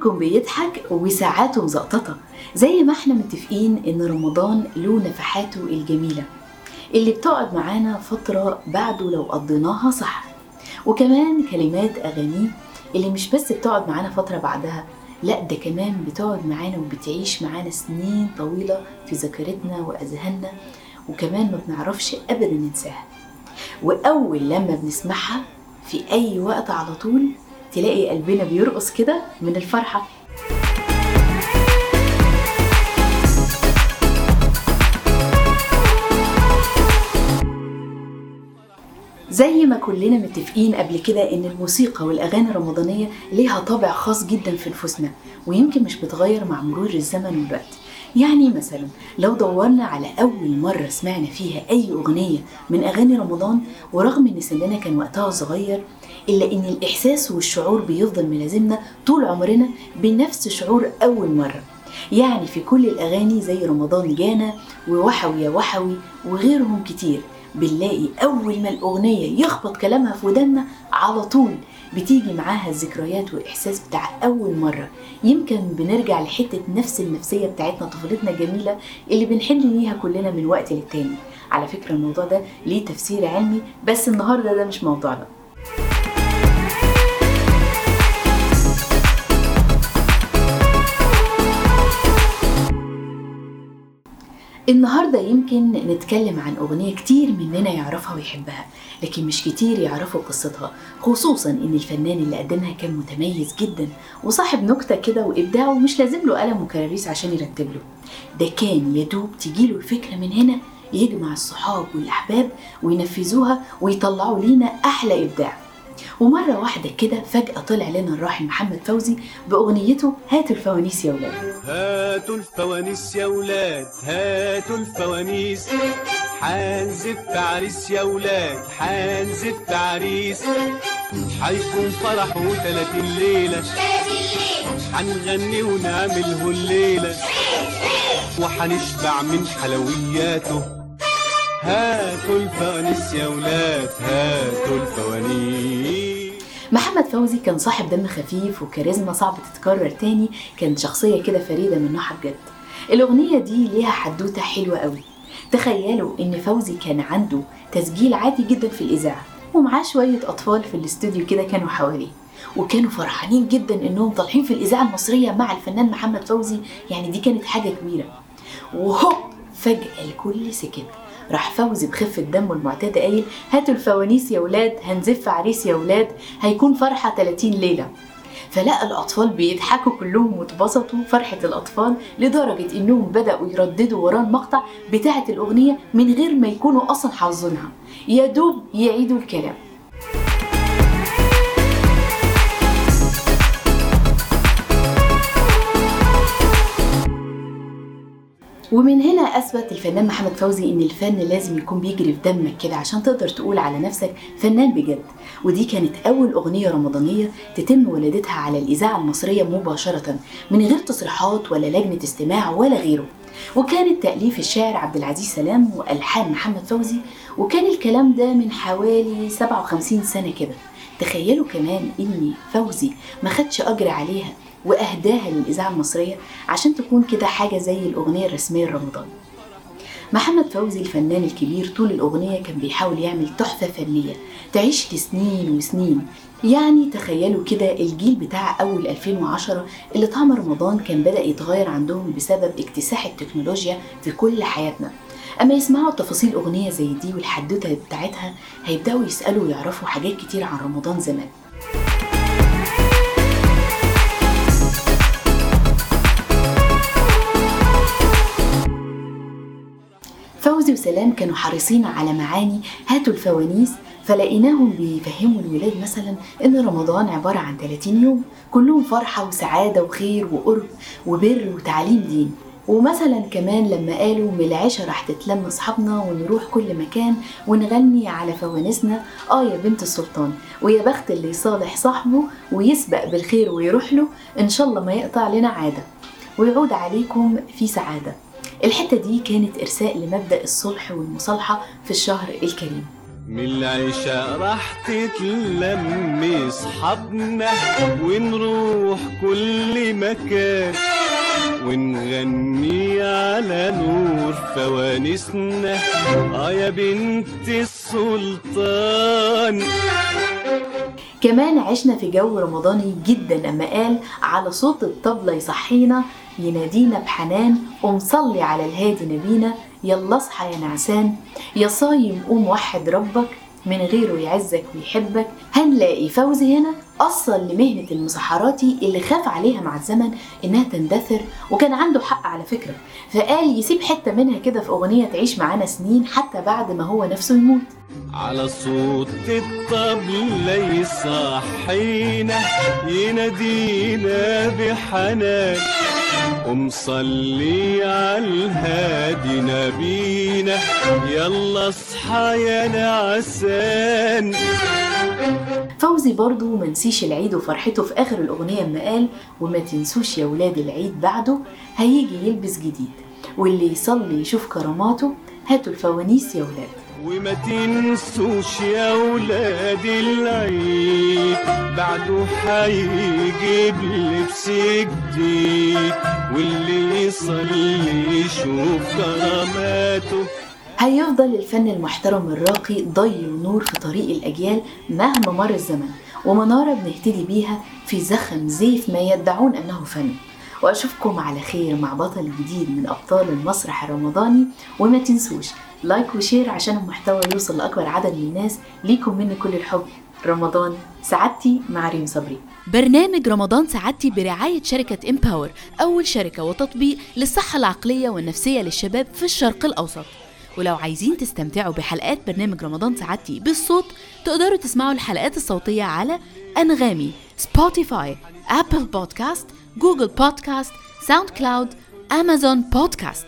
كلكم بيضحك وساعاته مزقططة زي ما إحنا متفقين إن رمضان له نفحاته الجميلة اللي بتقعد معانا فترة بعده لو قضيناها صح. وكمان كلمات أغانيه اللي مش بس بتقعد معانا فترة بعدها لأ ده كمان بتقعد معانا وبتعيش معانا سنين طويلة في ذاكرتنا وأذهاننا وكمان ما بنعرفش أبدا ننساها. وأول لما بنسمعها في أي وقت على طول تلاقي قلبنا بيرقص كده من الفرحة. زي ما كلنا متفقين قبل كده إن الموسيقى والأغاني الرمضانية ليها طابع خاص جدا في نفوسنا ويمكن مش بتغير مع مرور الزمن والوقت. يعني مثلا لو دورنا على أول مرة سمعنا فيها أي أغنية من أغاني رمضان ورغم إن سننا كان وقتها صغير إلا إن الإحساس والشعور بيفضل ملازمنا طول عمرنا بنفس شعور أول مرة. يعني في كل الأغاني زي رمضان جانا ووحوي يا وحوي وغيرهم كتير بنلاقي أول ما الأغنية يخبط كلامها في ودنا على طول بتيجي معاها الذكريات والإحساس بتاع أول مرة. يمكن بنرجع لحتة نفس النفسية بتاعتنا طفولتنا الجميلة اللي بنحن ليها كلنا من وقت للتاني. على فكرة الموضوع ده ليه تفسير علمي بس النهاردة ده مش موضوعنا. النهاردة يمكن نتكلم عن أغنية كتير مننا يعرفها ويحبها لكن مش كتير يعرفوا قصتها خصوصا إن الفنان اللي قدمها كان متميز جدا وصاحب نكتة كده وإبداعه مش لازم له قلم وكراريس عشان يرتب له. ده كان يدوب تجيله الفكرة من هنا يجمع الصحاب والأحباب وينفذوها ويطلعوا لينا أحلى إبداع. ومرة واحدة كده فجأة طلع لنا الراحل محمد فوزي بأغنيته هاتوا الفوانيس يا ولاد هاتوا الفوانيس يا ولاد هاتوا الفوانيس. حنزف عريس يا ولاد حنزف عريس حيكون فرحه تلاتين ليلة. حنغني ونعمله الليلة. وحنشبع من حلوياته. هاتوا الفوانيس يا ولاد هاتوا الفوانيس. محمد فوزي كان صاحب دم خفيف وكاريزما صعب تتكرر تاني كانت شخصية كده فريدة من نوعها بجد. الأغنية دي ليها حدوتة حلوة قوي. تخيلوا إن فوزي كان عنده تسجيل عادي جدا في الإذاعة ومعاه شوية أطفال في الاستوديو كده كانوا حواليه. وكانوا فرحانين جدا إنهم طالعين في الإذاعة المصرية مع الفنان محمد فوزي يعني دي كانت حاجة كبيرة. وهوب فجأة الكل سكت. راح فوزي بخفة دمه المعتادة قايل هاتوا الفوانيس يا ولاد هنزف عريس يا ولاد هيكون فرحة 30 ليلة. فلقى الأطفال بيضحكوا كلهم واتبسطوا فرحة الأطفال لدرجة إنهم بدأوا يرددوا وراه المقطع بتاعة الأغنية من غير ما يكونوا أصلا حافظينها. يا دوب يعيدوا الكلام. ومن هنا أثبت الفنان محمد فوزي إن الفن لازم يكون بيجري في دمك كده عشان تقدر تقول على نفسك فنان بجد. ودي كانت أول أغنية رمضانية تتم ولادتها على الإذاعة المصرية مباشرة من غير تصريحات ولا لجنة استماع ولا غيره. وكانت تأليف الشاعر عبد العزيز سلام وألحان محمد فوزي وكان الكلام ده من حوالي 57 سنة كده. تخيلوا كمان إن فوزي ما خدش أجر عليها وأهداها للإذاعة المصرية عشان تكون كده حاجة زي الأغنية الرسمية لرمضان. محمد فوزي الفنان الكبير طول الأغنية كان بيحاول يعمل تحفة فنية تعيش لسنين وسنين. يعني تخيلوا كده الجيل بتاع أول 2010 اللي طعم رمضان كان بدأ يتغير عندهم بسبب اكتساح التكنولوجيا في كل حياتنا. أما يسمعوا تفاصيل أغنية زي دي والحدوتة بتاعتها هيبدأوا يسألوا ويعرفوا حاجات كتير عن رمضان زمان. وسلام كانوا حريصين على معاني هاتوا الفوانيس فلقيناهم بيفهموا الولاد مثلا إن رمضان عبارة عن 30 يوم كلهم فرحة وسعادة وخير وقرب وبر وتعليم دين. ومثلا كمان لما قالوا من العشاء راح تتلم أصحابنا ونروح كل مكان ونغني على فوانيسنا آه يا بنت السلطان ويا بخت اللي يصالح صاحبه ويسبق بالخير ويروح له إن شاء الله ما يقطع لنا عادة. ويعود عليكم في سعادة. الحتة دي كانت إرساء لمبدأ الصلح والمصالحة في الشهر الكريم. من العشاء راح تتلم اصحابنا ونروح كل مكان. ونغني على نور فوانسنا. آه يا بنت السلطان. كمان عشنا في جو رمضاني جدا لما قال على صوت الطبلة يصحينا ينادينا بحنان ومصلي على الهادي نبينا يلا اصحى يا نعسان يا صايم قوم وحد ربك. من غيره يعزك ويحبك هنلاقي فوزي هنا أصل لمهنة المسحراتي اللي خاف عليها مع الزمن إنها تندثر وكان عنده حق على فكرة فقال يسيب حتة منها كده في أغنية تعيش معانا سنين حتى بعد ما هو نفسه يموت. على صوت الطبلة يصحينا ينادينا بحنان. ومصلي على الهادي نبينا. يلا اصحى يا نعسان فوزي برضو منسيش العيد وفرحته في آخر الأغنية اما قال وما تنسوش يا ولاد العيد بعده هيجي يلبس جديد واللي يصلي يشوف كراماته هاتوا الفوانيس يا ولاد. وما تنسوش يا ولاد العيد. بعده هيجيب لبس جديد واللي يصلي يشوف كراماته. هيفضل الفن المحترم الراقي ضي ونور في طريق الأجيال مهما مر الزمن ومنارة بنهتدي بيها في زخم زيف ما يدعون أنه فن. وأشوفكم على خير مع بطل جديد من أبطال المسرح الرمضاني وما تنسوش like و share عشان المحتوى يوصل لأكبر عدد من الناس. ليكم مني كل الحب. رمضان سعادتي مع ريم صبري. برنامج رمضان سعادتي برعاية شركة إمباور أول شركة وتطبيق للصحة العقلية والنفسية للشباب في الشرق الأوسط. ولو عايزين تستمتعوا بحلقات برنامج رمضان سعادتي بالصوت تقدروا تسمعوا الحلقات الصوتية على أنغامي Spotify Apple Podcasts Google Podcasts SoundCloud Amazon بودكاست